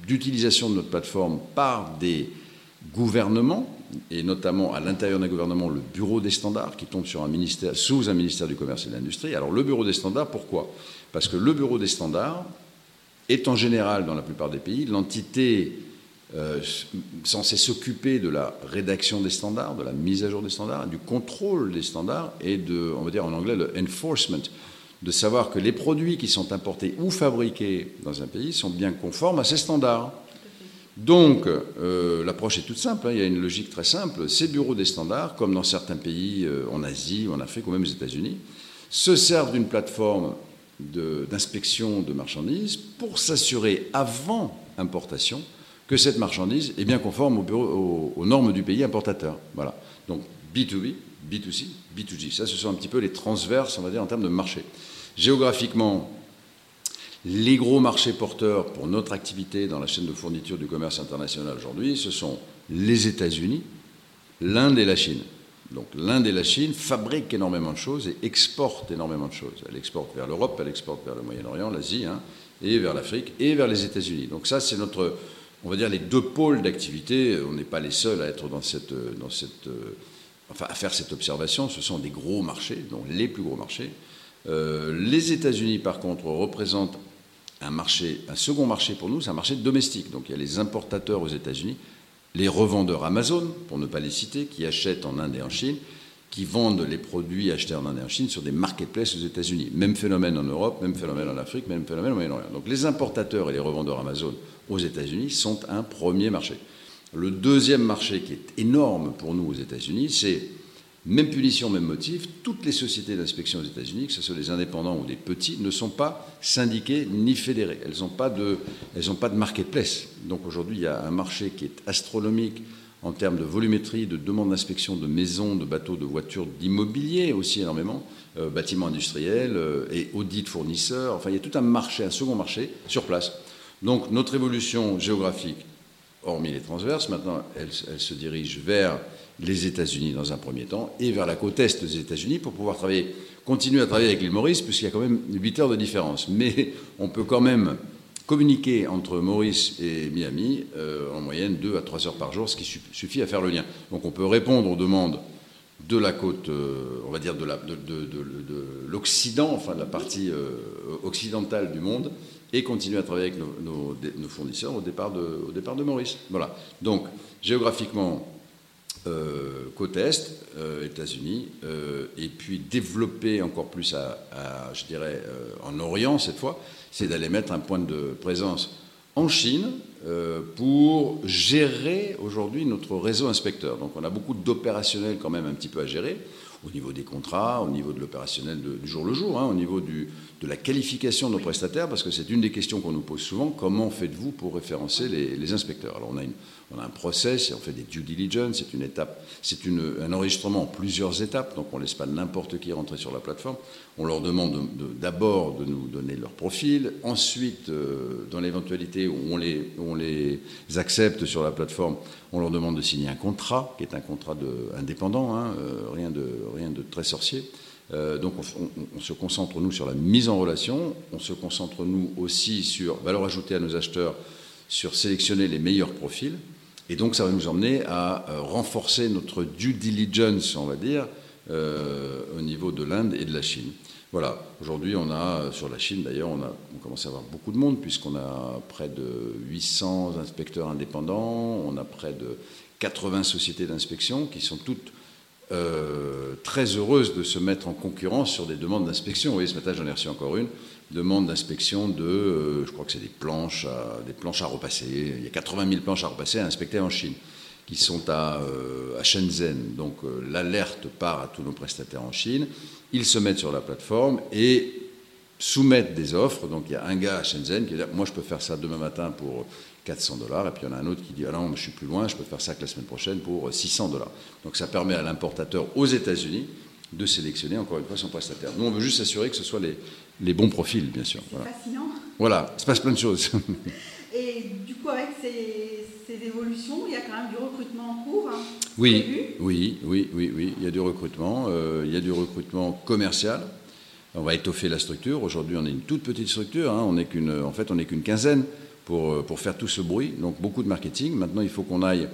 Speaker 3: d'utilisation de notre plateforme par des gouvernements, et notamment à l'intérieur d'un gouvernement, le Bureau des standards, qui tombe sous un ministère du Commerce et de l'Industrie. Alors le Bureau des standards, pourquoi? Parce que le Bureau des standards est en général, dans la plupart des pays, l'entité euh, censée s'occuper de la rédaction des standards, de la mise à jour des standards, du contrôle des standards et de, on va dire en anglais, le enforcement de savoir que les produits qui sont importés ou fabriqués dans un pays sont bien conformes à ces standards. Donc, euh, l'approche est toute simple, hein. il y a une logique très simple. Ces bureaux des standards, comme dans certains pays euh, en Asie, en Afrique ou même aux États-Unis, se servent d'une plateforme d'inspection de, marchandises pour s'assurer avant importation que cette marchandise est bien conforme aux, normes du pays importateur. Voilà. Donc, B2B, B2C, B2G. Ça, ce sont un petit peu les transverses, on va dire, en termes de marché. Géographiquement, les gros marchés porteurs pour notre activité dans la chaîne de fourniture du commerce international aujourd'hui, ce sont les États-Unis, l'Inde et la Chine. Donc l'Inde et la Chine fabriquent énormément de choses et exportent énormément de choses. Elle exporte vers l'Europe, elle exporte vers le Moyen-Orient, l'Asie, hein, et vers l'Afrique, et vers les États-Unis. Donc ça, c'est notre, on va dire, les deux pôles d'activité. On n'est pas les seuls à être dans cette, dans cette enfin, à faire cette observation, ce sont des gros marchés, donc les plus gros marchés. les États-Unis, par contre, représentent un marché, un second marché pour nous, c'est un marché domestique. Donc il y a les importateurs aux États-Unis, les revendeurs Amazon, pour ne pas les citer, qui achètent en Inde et en Chine, qui vendent les produits achetés en Inde et en Chine sur des marketplaces aux États-Unis. Même phénomène en Europe, même phénomène en Afrique, même phénomène au Moyen-Orient. Donc les importateurs et les revendeurs Amazon aux États-Unis sont un premier marché. Le deuxième marché qui est énorme pour nous aux États-Unis, c'est même punition, même motif, toutes les sociétés d'inspection aux États-Unis, que ce soit les indépendants ou les petits, ne sont pas syndiquées ni fédérées. Elles n'ont pas, pas de marketplace. Donc aujourd'hui, il y a un marché qui est astronomique en termes de volumétrie, de demande d'inspection de maisons, de bateaux, de voitures, d'immobilier aussi énormément, euh, bâtiments industriels euh, et audits fournisseurs. Enfin, il y a tout un marché, un second marché sur place. Donc notre évolution géographique, hormis les transverses, maintenant, elle se dirige vers les États-Unis dans un premier temps et vers la côte est des États-Unis pour pouvoir travailler, continuer à travailler avec l'île Maurice, puisqu'il y a quand même 8 heures de différence. Mais on peut quand même communiquer entre Maurice et Miami euh, en moyenne 2 à 3 heures par jour, ce qui suffit à faire le lien. Donc on peut répondre aux demandes de la côte, euh, on va dire de l'Occident, enfin de la partie euh, occidentale du monde, et continuer à travailler avec nos, fournisseurs au départ, de, Maurice. Voilà. Donc géographiquement, côte Est, États-Unis, et puis développer encore plus à, je dirais, en Orient cette fois, c'est d'aller mettre un point de présence en Chine pour gérer aujourd'hui notre réseau inspecteur. Donc on a beaucoup d'opérationnels quand même un petit peu à gérer au niveau des contrats, au niveau de l'opérationnel du jour le jour, hein, au niveau de la qualification de nos prestataires, parce que c'est une des questions qu'on nous pose souvent, comment faites-vous pour référencer les, inspecteurs? Alors on a, un process, on fait des due diligence, c'est une étape, c'est un enregistrement en plusieurs étapes, donc on ne laisse pas n'importe qui rentrer sur la plateforme. On leur demande d'abord de, nous donner leur profil, ensuite, euh, dans l'éventualité où on les, on les accepte sur la plateforme, on leur demande de signer un contrat, qui est un contrat de, indépendant, hein, euh, rien, de, rien de très sorcier. Euh, donc on, se concentre, nous, sur la mise en relation, on se concentre, nous, aussi sur valeur ajoutée à nos acheteurs, sur sélectionner les meilleurs profils, et donc ça va nous emmener à euh, renforcer notre due diligence, on va dire, euh, au niveau de l'Inde et de la Chine. Voilà, aujourd'hui on a, sur la Chine d'ailleurs, on, on commence à avoir beaucoup de monde, puisqu'on a près de 800 inspecteurs indépendants, on a près de 80 sociétés d'inspection qui sont toutes euh, très heureuse de se mettre en concurrence sur des demandes d'inspection. Vous voyez, ce matin, j'en ai reçu encore une demande d'inspection de, euh, je crois que c'est des planches, à, des planches à repasser. Il y a 80 000 planches à repasser à inspecter en Chine, qui sont à, euh, à Shenzhen. Donc l'alerte part à tous nos prestataires en Chine. Ils se mettent sur la plateforme et soumettent des offres. Donc il y a un gars à Shenzhen qui dit, moi je peux faire ça demain matin pour 400 dollars. Et puis il y en a un autre qui dit Ah non, je suis plus loin, je peux faire ça que la semaine prochaine pour 600 dollars. Donc ça permet à l'importateur aux États-Unis de sélectionner encore une fois son prestataire. Nous, on veut juste s'assurer que ce soit les, les, bons profils, bien sûr.
Speaker 2: Voilà. fascinant.
Speaker 3: Voilà, il se passe plein de choses.
Speaker 2: Et du coup, avec ces, ces, évolutions, il y a quand même du recrutement en cours hein,
Speaker 3: Oui, oui, oui, oui, oui, il y a du recrutement. Euh, il y a du recrutement commercial. On va étoffer la structure. Aujourd'hui, on est une toute petite structure. Hein. On est qu'une, en fait, on n'est qu'une quinzaine. Euh, pour, faire tout ce bruit. Donc beaucoup de marketing. Maintenant, il faut qu'on aille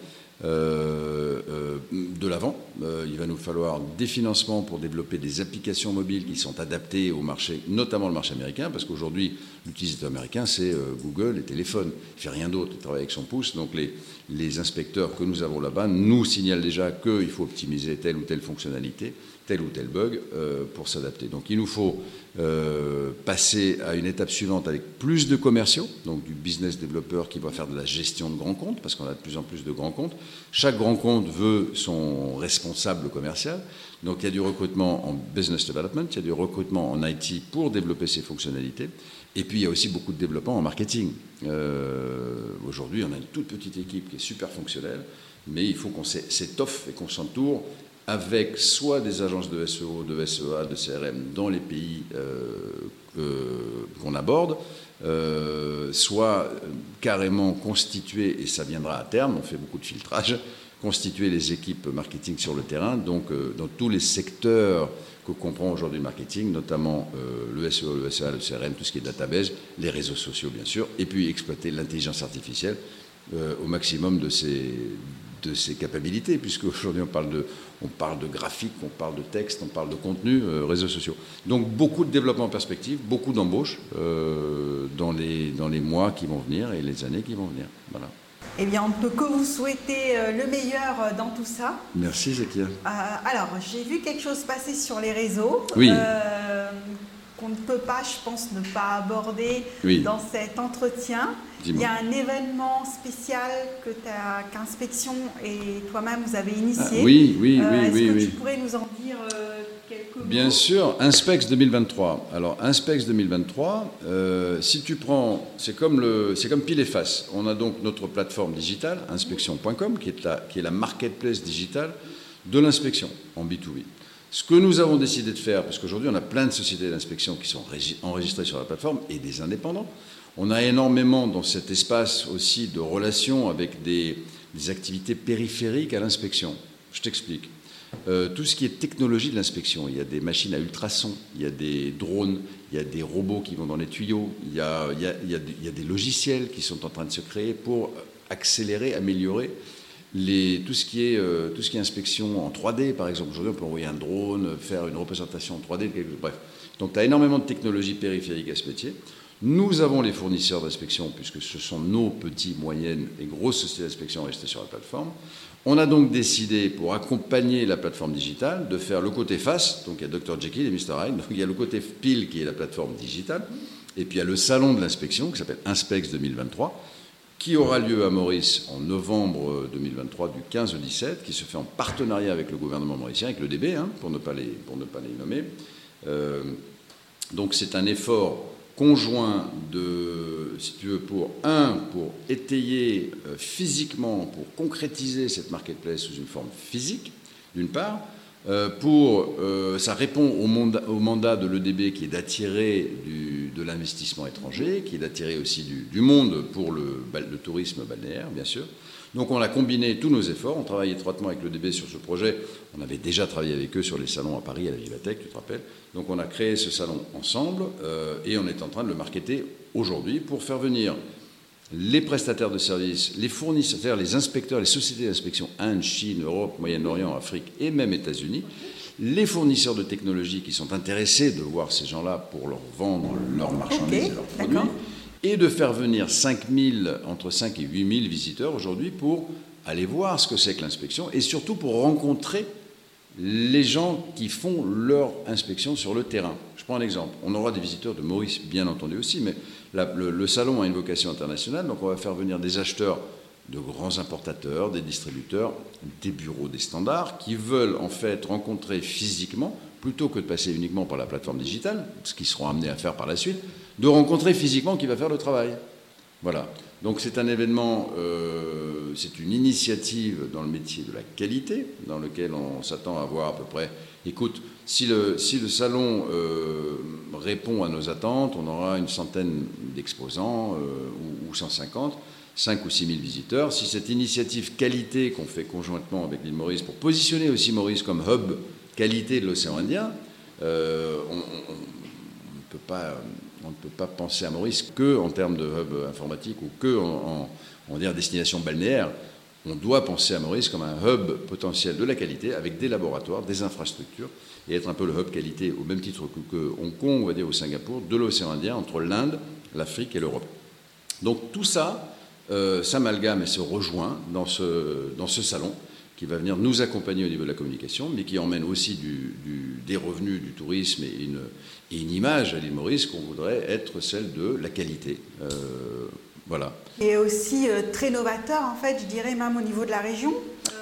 Speaker 3: euh, euh, de l'avant. il va nous falloir des financements pour développer des applications mobiles qui sont adaptées au marché, notamment le marché américain, parce qu'aujourd'hui, l'utilisateur américain, c'est Google et téléphone. Il ne fait rien d'autre, il travaille avec son pouce. Donc les, les inspecteurs que nous avons là-bas nous signalent déjà qu'il faut optimiser telle ou telle fonctionnalité tel ou tel bug euh, pour s'adapter. Donc il nous faut euh, passer à une étape suivante avec plus de commerciaux, donc du business développeur qui va faire de la gestion de grands comptes, parce qu'on a de plus en plus de grands comptes. Chaque grand compte veut son responsable commercial. Donc il y a du recrutement en business development, il y a du recrutement en IT pour développer ses fonctionnalités. Et puis il y a aussi beaucoup de développement en marketing. Euh, aujourd'hui, on a une toute petite équipe qui est super fonctionnelle, mais il faut qu'on s'étoffe et qu'on s'entoure avec soit des agences de SEO, de SEA, de CRM dans les pays euh, qu'on aborde, euh, soit carrément constituer, et ça viendra à terme, on fait beaucoup de filtrage, constituer les équipes marketing sur le terrain, donc euh, dans tous les secteurs que comprend aujourd'hui le marketing, notamment le SEO, le SEA, le CRM, tout ce qui est database, les réseaux sociaux bien sûr, et puis exploiter l'intelligence artificielle au maximum de ces de ses capacités, puisque aujourd'hui on parle de, on parle de graphique, on parle de texte, on parle de contenu, réseaux sociaux. Donc beaucoup de développement en perspective, beaucoup d'embauches dans, les, dans les mois qui vont venir et les années qui vont venir. Voilà.
Speaker 2: Eh bien, on ne peut que vous souhaiter euh, le meilleur euh, dans tout ça.
Speaker 3: Merci, Zakia.
Speaker 2: Euh, alors, j'ai vu quelque chose passer sur les réseaux.
Speaker 3: Oui.
Speaker 2: Qu'on ne peut pas, je pense, ne pas aborder dans cet entretien. Il y a un événement spécial que qu'Inspection et toi-même vous avez initié.
Speaker 3: Ah, oui, oui, oui,
Speaker 2: Est-ce
Speaker 3: oui.
Speaker 2: que
Speaker 3: tu
Speaker 2: pourrais nous en dire
Speaker 3: Bien sûr, Inspex 2023. Alors, Inspex 2023, euh, si tu prends, c'est comme, le, c'est comme pile et face. On a donc notre plateforme digitale, inspection.com, qui est, la, qui est la marketplace digitale de l'inspection en B2B. Ce que nous avons décidé de faire, parce qu'aujourd'hui on a plein de sociétés d'inspection qui sont enregistrées sur la plateforme et des indépendants, on a énormément dans cet espace aussi de relations avec des activités périphériques à l'inspection. Je t'explique. Euh, tout ce qui est technologie de l'inspection, il y a des machines à ultrasons, il y a des drones, il y a des robots qui vont dans les tuyaux, il y a, des logiciels qui sont en train de se créer pour accélérer, améliorer tout, ce qui est, euh, tout ce qui est inspection en 3D, par exemple. Aujourd'hui, on peut envoyer un drone, faire une représentation en 3D, bref. Donc, tu as énormément de technologies périphériques à ce métier. Nous avons les fournisseurs d'inspection, puisque ce sont nos petites, moyennes et grosses sociétés d'inspection restées sur la plateforme. On a donc décidé, pour accompagner la plateforme digitale, de faire le côté face, donc il y a Dr Jekyll et Mr Hyde, donc il y a le côté pile qui est la plateforme digitale, et puis il y a le salon de l'inspection qui s'appelle Inspex 2023, qui aura lieu à Maurice en novembre 2023 du 15 au 17, qui se fait en partenariat avec le gouvernement mauricien, avec le DB, hein, pour, ne pas les, nommer. Euh, donc c'est un effort conjoint de, si tu veux, pour un, pour étayer euh, physiquement, pour concrétiser cette marketplace sous une forme physique, d'une part, euh, pour, euh, ça répond au, mandat de l'EDB qui est d'attirer de l'investissement étranger, qui est d'attirer aussi du, monde pour le, tourisme balnéaire, bien sûr, donc on a combiné tous nos efforts, on travaille étroitement avec le DB sur ce projet, on avait déjà travaillé avec eux sur les salons à Paris, à la Vivatech, tu te rappelles. Donc on a créé ce salon ensemble euh, et on est en train de le marketer aujourd'hui pour faire venir les prestataires de services, les fournisseurs, les inspecteurs, les sociétés d'inspection Inde, Chine, Europe, Moyen-Orient, Afrique et même États-Unis, les fournisseurs de technologies qui sont intéressés de voir ces gens-là pour leur vendre leurs marchandises et leurs produits et de faire venir 5 entre 5 et 8 000 visiteurs aujourd'hui pour aller voir ce que c'est que l'inspection et surtout pour rencontrer les gens qui font leur inspection sur le terrain. Je prends un exemple. On aura des visiteurs de Maurice, bien entendu aussi, mais le, salon a une vocation internationale, donc on va faire venir des acheteurs de grands importateurs, des distributeurs, des bureaux des standards, qui veulent en fait rencontrer physiquement, plutôt que de passer uniquement par la plateforme digitale, ce qu'ils seront amenés à faire par la suite, de rencontrer physiquement qui va faire le travail. Voilà. Donc c'est un événement, euh, c'est une initiative dans le métier de la qualité, dans lequel on s'attend à voir à peu près, écoute, si le, si le salon euh, répond à nos attentes, on aura une centaine d'exposants euh, ou, 150, 5 ou 6 000 visiteurs. Si cette initiative qualité qu'on fait conjointement avec l'île Maurice, pour positionner aussi Maurice comme hub qualité de l'océan Indien, on ne peut pas on ne peut pas penser à Maurice que en termes de hub informatique ou que on destination balnéaire. On doit penser à Maurice comme un hub potentiel de la qualité avec des laboratoires, des infrastructures et être un peu le hub qualité au même titre que, Hong Kong, on va dire, au Singapour, de l'océan Indien entre l'Inde, l'Afrique et l'Europe. Donc tout ça euh, s'amalgame et se rejoint dans ce, dans ce salon qui va venir nous accompagner au niveau de la communication, mais qui emmène aussi des revenus du tourisme et une, une image à l'île Maurice qu'on voudrait être celle de la qualité. Euh, voilà.
Speaker 2: Et aussi euh, très novateur, en fait, je dirais même au niveau de la région.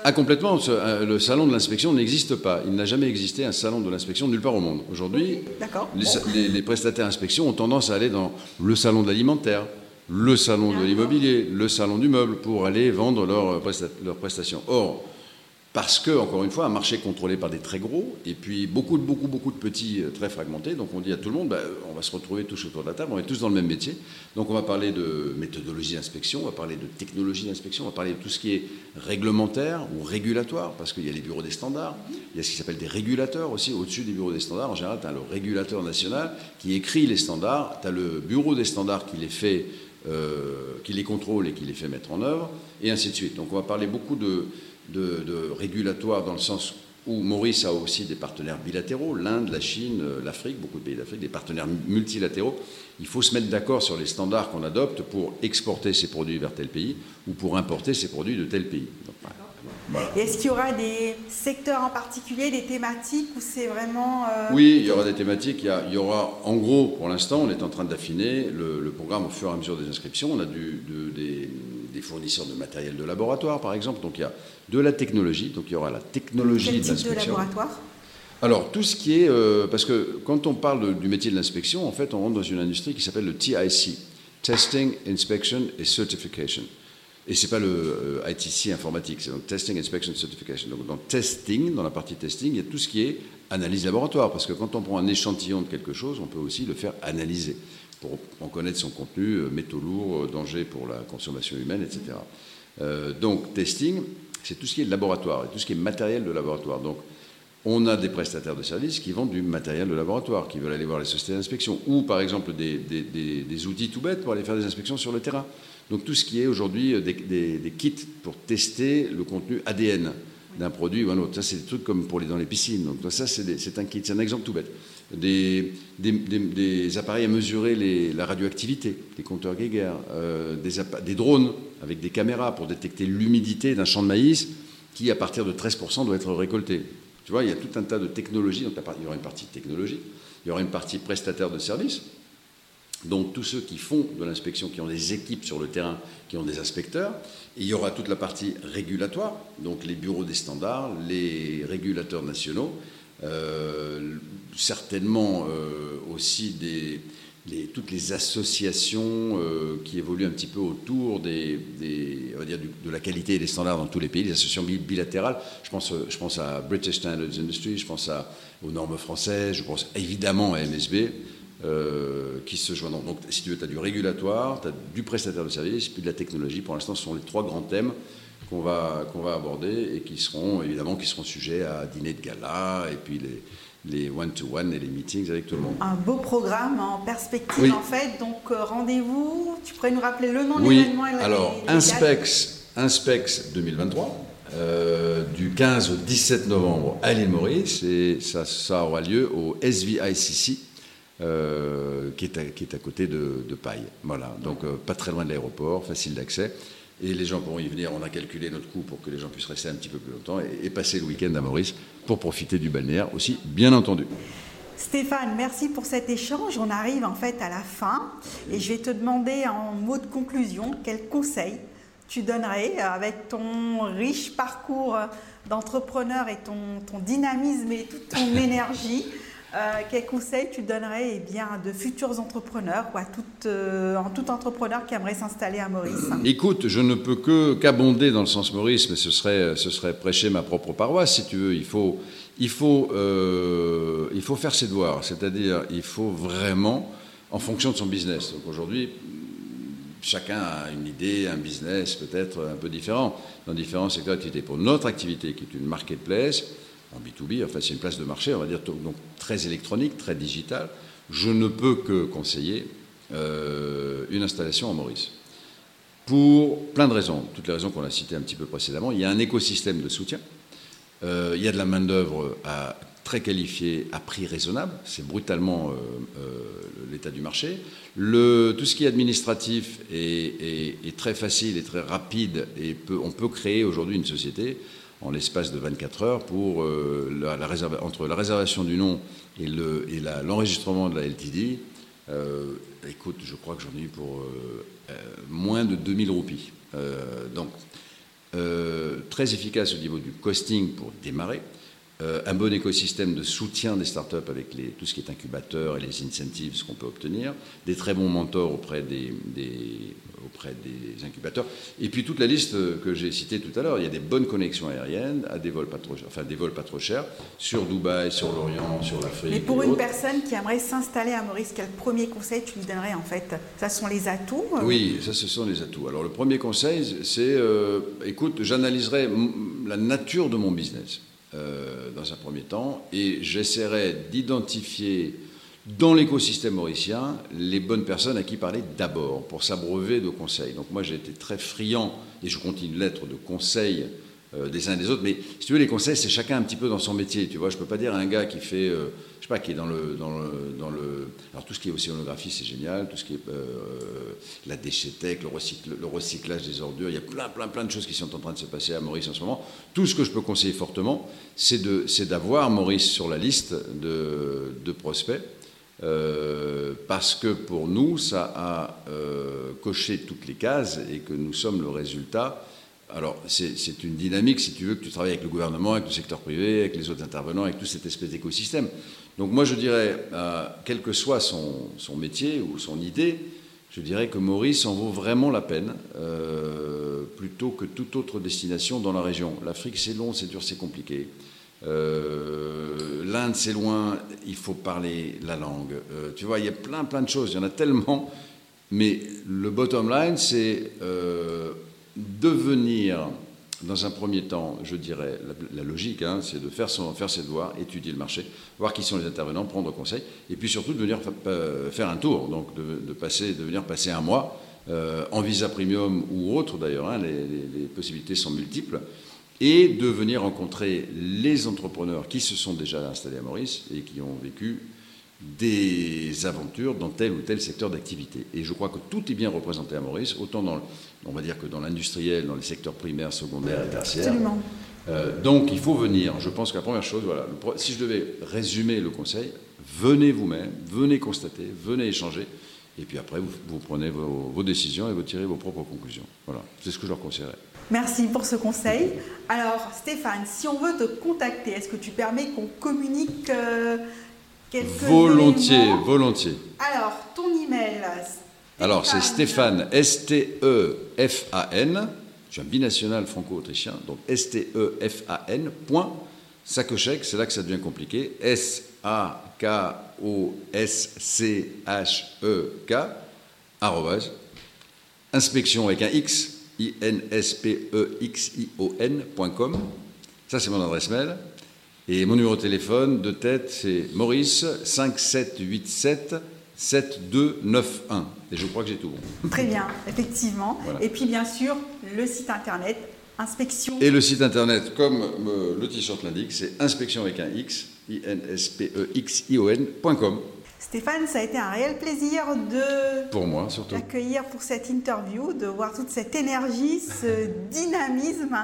Speaker 3: Ah, complètement. Euh, le salon de l'inspection n'existe pas. Il n'a jamais existé un salon de l'inspection nulle part au monde. Aujourd'hui, les, les, prestataires d'inspection ont tendance à aller dans le salon de l'alimentaire, le salon de l'immobilier, le salon du meuble pour aller vendre leurs leur prestations. Or, parce que, encore une fois, un marché contrôlé par des très gros, et puis beaucoup, beaucoup, beaucoup de petits euh, très fragmentés. Donc on dit à tout le monde, bah, on va se retrouver tous autour de la table, on est tous dans le même métier. Donc on va parler de méthodologie d'inspection, on va parler de technologie d'inspection, on va parler de tout ce qui est réglementaire ou régulatoire, parce qu'il y a les bureaux des standards, il y a ce qui s'appelle des régulateurs aussi, au-dessus des bureaux des standards. En général, tu as le régulateur national qui écrit les standards, tu as le bureau des standards qui les fait euh, qui les contrôle et qui les fait mettre en œuvre, et ainsi de suite. Donc on va parler beaucoup de, de, régulatoire dans le sens où Maurice a aussi des partenaires bilatéraux, l'Inde, la Chine, euh, l'Afrique, beaucoup de pays d'Afrique, des partenaires multilatéraux. Il faut se mettre d'accord sur les standards qu'on adopte pour exporter ces produits vers tel pays ou pour importer ces produits de tel pays.
Speaker 2: Est-ce qu'il y aura des secteurs en particulier, des thématiques où c'est vraiment...
Speaker 3: Euh, oui, il y aura des thématiques. Il y, aura, en gros, pour l'instant, on est en train d'affiner le, programme au fur et à mesure des inscriptions. On a du, des, des, fournisseurs de matériel de laboratoire, par exemple. Donc il y a de la technologie. Donc il y aura la technologie
Speaker 2: Quel
Speaker 3: de l'inspection.
Speaker 2: de laboratoire?
Speaker 3: Alors, tout ce qui est. Euh, parce que quand on parle du métier de l'inspection, en fait, on rentre dans une industrie qui s'appelle le TIC Testing, Inspection et Certification. Et ce n'est pas le euh, ITC informatique, c'est donc Testing, Inspection, Certification. Donc dans testing, dans la partie testing, il y a tout ce qui est analyse laboratoire, parce que quand on prend un échantillon de quelque chose, on peut aussi le faire analyser pour en connaître son contenu, euh, métaux lourds, euh, danger pour la consommation humaine, etc. donc testing, c'est tout ce qui est laboratoire, et tout ce qui est matériel de laboratoire. Donc on a des prestataires de services qui vendent du matériel de laboratoire, qui veulent aller voir les sociétés d'inspection, ou par exemple des, des outils tout bêtes pour aller faire des inspections sur le terrain. Donc tout ce qui est aujourd'hui euh, des, kits pour tester le contenu ADN d'un produit ou un autre. Ça, c'est des trucs comme pour les dans les piscines. Donc ça, c'est un kit. C'est un exemple tout bête. Des, appareils à mesurer la radioactivité, des compteurs Geiger, euh, des, drones avec des caméras pour détecter l'humidité d'un champ de maïs qui, à partir de 13%, doit être récolté. Tu vois, il y a tout un tas de technologies. Il y aura une partie technologie, il y aura une partie prestataire de services donc tous ceux qui font de l'inspection, qui ont des équipes sur le terrain, qui ont des inspecteurs. il y aura toute la partie régulatoire, donc les bureaux des standards, les régulateurs nationaux, euh, certainement euh, aussi toutes les associations euh, qui évoluent un petit peu autour de la qualité et des standards dans tous les pays, les associations bilatérales. Je pense, à British Standards Industry, je pense aux normes françaises, je pense évidemment à MSB. Qui se joignent. Donc, si tu veux, tu as du régulatoire, tu as du prestataire de service, puis de la technologie. Pour l'instant, ce sont les trois grands thèmes qu'on va, qu'on va aborder et qui seront évidemment qui seront sujets à dîner de gala et puis les, one-to-one et les meetings avec tout le monde.
Speaker 2: Un beau programme en perspective en fait. Donc euh, rendez-vous, tu pourrais nous rappeler le nom de l'événement
Speaker 3: et Alors, Inspex, Inspex 2023. Euh, du 15 au 17 novembre à l'île Maurice et ça, ça aura lieu au SVICC euh, qui, est à, qui, est à, côté de, de Paille. Voilà, donc euh, pas très loin de l'aéroport, facile d'accès. Et les gens pourront y venir. On a calculé notre coût pour que les gens puissent rester un petit peu plus longtemps et, passer le week-end à Maurice pour profiter du balnéaire aussi, bien entendu.
Speaker 2: Stéphane, merci pour cet échange. On arrive en fait à la fin et je vais te demander en mot de conclusion quel conseil tu donnerais avec ton riche parcours d'entrepreneur et ton, ton, dynamisme et toute ton énergie euh, quel conseil tu donnerais eh bien, de futurs entrepreneurs, ou à tout, euh, tout entrepreneur qui aimerait s'installer à Maurice
Speaker 3: Écoute, je ne peux que qu'abonder dans le sens Maurice, mais ce serait, ce serait prêcher ma propre paroisse, si tu veux. Il faut, il faut, euh, il faut faire ses devoirs, c'est-à-dire il faut vraiment, en fonction de son business. Donc aujourd'hui, chacun a une idée, un business peut-être un peu différent dans différents secteurs d'activité. Pour notre activité, qui est une marketplace, en B2B, enfin c'est une place de marché, on va dire, donc très électronique, très digitale, je ne peux que conseiller euh, une installation en Maurice. Pour plein de raisons, toutes les raisons qu'on a citées un petit peu précédemment. Il y a un écosystème de soutien, euh, il y a de la main-d'œuvre très qualifiée à prix raisonnable, c'est brutalement euh, l'état du marché. Tout ce qui est administratif est, très facile et très rapide et on peut créer aujourd'hui une société en l'espace de 24 heures euh, entre la réservation du nom et l'enregistrement de la LTD. Euh, écoute, je crois que j'en ai eu pour euh, moins de 2000 roupies. donc, très efficace au niveau du costing pour démarrer. Un bon écosystème de soutien des startups avec les, tout ce qui est incubateur et les incentives qu'on peut obtenir, des très bons mentors auprès des, auprès des incubateurs. Et puis toute la liste que j'ai citée tout à l'heure, il y a des bonnes connexions aériennes à des vols pas trop chers, enfin des vols pas trop chers sur Dubaï, sur l'Orient, sur l'Afrique.
Speaker 2: Mais pour une personne qui aimerait s'installer à Maurice, quel premier conseil tu lui donnerais en fait? Ça sont les atouts
Speaker 3: euh? Oui, ça ce sont les atouts. Alors le premier conseil, c'est euh, écoute, j'analyserai la nature de mon business. Euh, dans un premier temps, et j'essaierai d'identifier dans l'écosystème mauricien les bonnes personnes à qui parler d'abord pour s'abreuver de conseils. Donc moi j'ai été très friand, et je continue l'être, de conseils euh, des uns et des autres. Mais si tu veux, les conseils, c'est chacun un petit peu dans son métier. Tu vois, je peux pas dire à un gars qui fait, euh, je sais pas, qui est dans le, dans le, dans le, alors tout ce qui est océanographie, c'est génial. Tout ce qui est euh, la déchetec, le, le, recyclage des ordures, il y a plein, plein, plein de choses qui sont en train de se passer à Maurice en ce moment. Tout ce que je peux conseiller fortement, c'est de, c'est d'avoir Maurice sur la liste de, prospects. parce que pour nous, ça a coché toutes les cases et que nous sommes le résultat alors, c'est une dynamique, si tu veux, que tu travailles avec le gouvernement, avec le secteur privé, avec les autres intervenants, avec tout cette espèce d'écosystème. Donc, moi, je dirais, euh, quel que soit son, métier ou son idée, je dirais que Maurice en vaut vraiment la peine, euh, plutôt que toute autre destination dans la région. L'Afrique, c'est long, c'est dur, c'est compliqué. Euh, L'Inde, c'est loin, il faut parler la langue. tu vois, il y a plein, plein de choses, il y en a tellement. Mais le bottom line, c'est devenir, dans un premier temps, je dirais, la, logique, hein, c'est de faire, faire ses devoirs, étudier le marché, voir qui sont les intervenants, prendre conseil, et puis surtout de venir faire un tour, donc de, passer, de venir passer un mois euh, en visa premium ou autre d'ailleurs, hein, les, possibilités sont multiples, et de venir rencontrer les entrepreneurs qui se sont déjà installés à Maurice et qui ont vécu des aventures dans tel ou tel secteur d'activité. Et je crois que tout est bien représenté à Maurice, autant dans, on va dire que dans l'industriel, dans les secteurs primaires, secondaires et tertiaires.
Speaker 2: Absolument.
Speaker 3: Euh, donc il faut venir. Je pense que la première chose, voilà, si je devais résumer le conseil, venez vous-même, venez constater, venez échanger, et puis après vous, prenez vos, vos, décisions et vous tirez vos propres conclusions. Voilà, c'est ce que je leur conseillerais.
Speaker 2: Merci pour ce conseil. Alors Stéphane, si on veut te contacter, est-ce que tu permets qu'on communique euh,
Speaker 3: Volontiers, volontiers.
Speaker 2: Alors, ton email
Speaker 3: Alors, c'est Stéphane, S-T-E-F-A-N. Je suis un binational franco-autrichien, donc S-T-E-F-A-N. Point. C'est là que ça devient compliqué. S-A-K-O-S-C-H-E-K. Arrobase. Inspection avec un X. I-N-S-P-E-X-I-O-N.com. Ça, c'est mon adresse mail. Et mon numéro de téléphone de tête, c'est Maurice 5787 7291. Et je crois que j'ai tout bon.
Speaker 2: Très bien, effectivement. Et puis bien sûr, le site internet, inspection.
Speaker 3: Et le site internet, comme euh, le t-shirt l'indique, c'est inspection avec un X, I-N-S-P-E-X-I-O-N.com.
Speaker 2: Stéphane, ça a été un réel plaisir de
Speaker 3: pour moi surtout
Speaker 2: d'accueillir pour cette interview, de voir toute cette énergie, ce dynamisme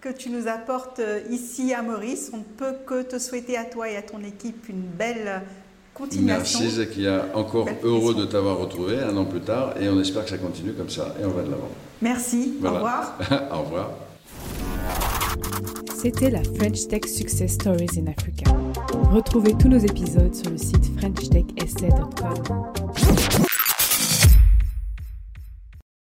Speaker 2: que tu nous apportes euh, ici à Maurice. On ne peut que te souhaiter à toi et à ton équipe une belle continuation.
Speaker 3: Merci Zakia, encore heureux de t'avoir retrouvé un an plus tard et on espère que ça continue comme ça et on va de l'avant.
Speaker 2: Merci, au revoir.
Speaker 3: au revoir.
Speaker 1: C'était la French Tech Success Stories in Africa. Retrouvez tous nos épisodes sur le site FrenchTechSA.com.